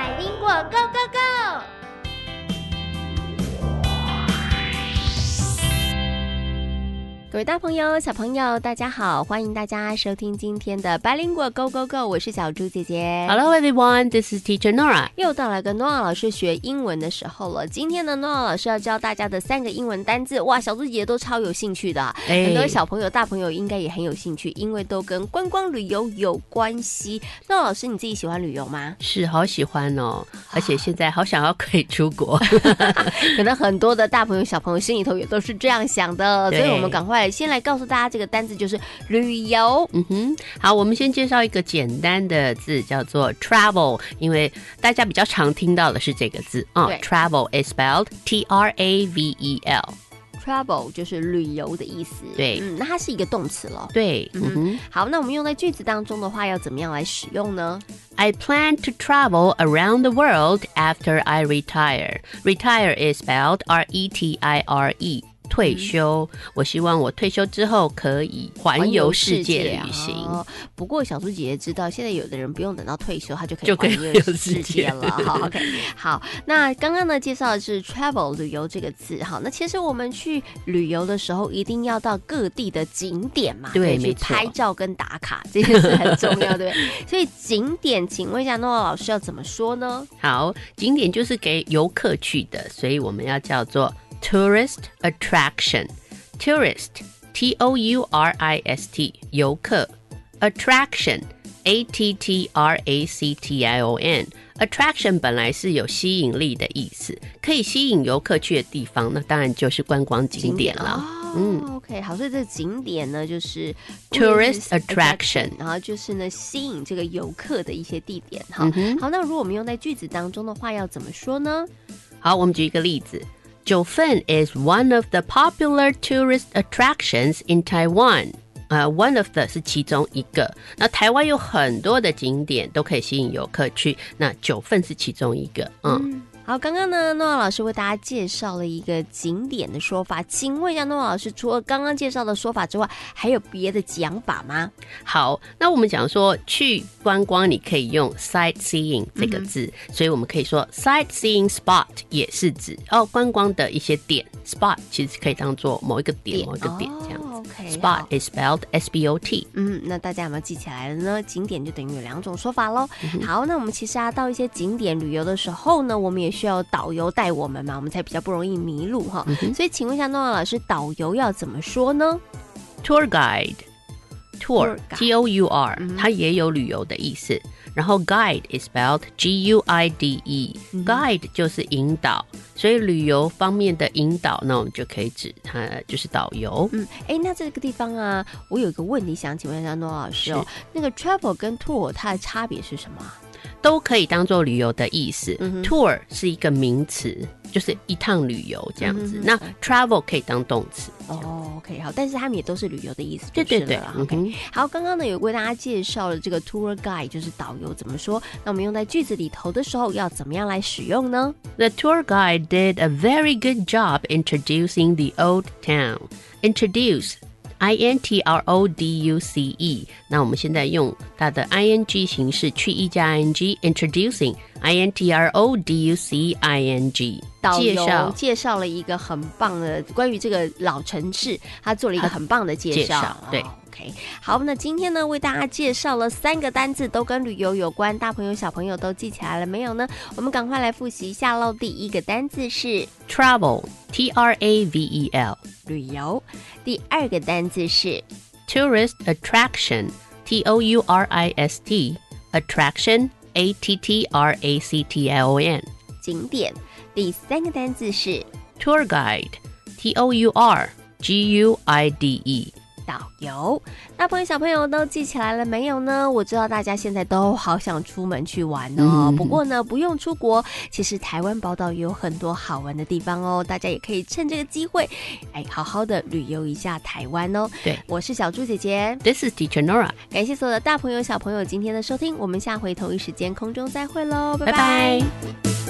百灵果 Go Go Go！各位大朋友、小朋友，大家好！欢迎大家收听今天的百灵果 Go Go Go，我是小猪姐姐。Hello everyone, this is Teacher Nora. 又到了跟 Nora 老师学英文的时候了。今天呢，Nora 老师要教大家的三个英文单字，哇，小猪姐姐都超有兴趣的。哎很多小朋友、大朋友应该也很有兴趣，因为都跟观光旅游有关系。Nora 老师，你自己喜欢旅游吗？是好喜欢哦，而且现在好想要可以出国。可能很多的大朋友、小朋友心里头也都是这样想的，所以我们赶快先来告诉大家这个单字就是旅游。嗯哼，好，我们先介绍一个简单的字，叫做 travel，因为大家比较常听到的是这个字啊、对 travel is spelled T R A V E L。 Travel 就是旅游的意思，对嗯，那它是一个动词了。对，嗯嗯哼好，那我们用在句子当中的话，要怎么样来使用呢？ I plan to travel around the world after I retire. Retire is spelled R E T I R E。 退休，我希望我退休之后可以环游世界旅行。哦不过小猪姐姐知道，现在有的人不用等到退休，他就可以环游世界了。好，OK，好，那刚刚呢介绍的是 travel 旅游这个字，好，那其实我们去旅游的时候，一定要到各地的景点嘛，对去拍照跟打卡，这件事很重要，对不对？所以景点，请问一下诺老师要怎么说呢？好，景点就是给游客去的，所以我们要叫做 tourist attraction。tourist T O U R I S T 游客 attraction A T T R A C T I O N attraction 本来是有吸引力的意思，可以吸引游客去的地方，那当然就是观光景点了。哦、嗯，OK，好，所以这个景点呢，就是 Tourist attraction 然后就是呢吸引这个游客的一些地点哈。好，那如果我们用在句子当中的话，要怎么说呢？好，我们举一个例子。九份 is one of the popular tourist attractions in Taiwan。呃、o n e of the 是其中一个。那台湾有很多的景点都可以吸引游客去，那九份是其中一个。嗯， 好，刚刚呢，诺亚老师为大家介绍了一个景点的说法，请问一下，诺亚老师，除了刚刚介绍的说法之外，还有别的讲法吗？好，那我们讲说去观光，你可以用 sightseeing 这个字，所以我们可以说 sightseeing spot 也是指哦观光的一些点，spot 其实可以当做某一个点，某一个点这样。Spot is spelled S B O T。嗯，那大家有没有记起来了呢？景点就等于有两种说法喽。嗯好，那我们其实啊，到一些景点旅游的时候呢，我们也需要导游带我们嘛，我们才比较不容易迷路哈。嗯所以，请问一下诺亚老师，导游要怎么说呢？tour guide。tour Tour guide T O U R，、嗯它也有旅游的意思。然后 guide is spelled G U I D E，、guide 嗯就是引导，所以旅游方面的引导，那我们就可以指它就是导游。嗯，哎，那这个地方啊，我有一个问题想请问一下诺老师哦，那个 travel 跟 tour 它的差别是什么啊？都可以当做旅游的意思。嗯 Tour 是一个名词，就是一趟旅游这样子。嗯那 travel 可以当动词。好，但是他们也都是旅游的意思对对对 OK，哼好，刚刚呢有为大家介绍了这个 tour guide，就是导游怎么说。那我们用在句子里头的时候，要怎么样来使用呢？The tour guide did a very good job introducing the old town. Introduce. I N T R O D U C E，那我们现在用它的 I N G 形式去 e 加 I N G，introducing I N T R O D U C I N G，导游介绍了一个很棒的关于这个老城市，他做了一个很棒的介介绍。绍对哦 OK，好，那今天呢为大家介绍了三个单字，都跟旅游有关，大朋友小朋友都记起来了没有呢？我们赶快来复习一下喽。第一个单字是 travel T R A V E L 旅游，第二个单字是 tourist attraction T O U R I S T attraction A T T R A C T I O N 景点，第三个单字是 tour guide T O U R G U I D E 导游。大朋友小朋友都记起来了没有呢？我知道大家现在都好想出门去玩哦。嗯不过呢，不用出国，其实台湾宝岛也有很多好玩的地方哦。大家也可以趁这个机会，哎，好好的旅游一下台湾哦。对我是小猪姐姐，This is Teacher Nora 感谢所有的大朋友小朋友今天的收听，我们下回同一时间空中再会喽，拜拜拜拜。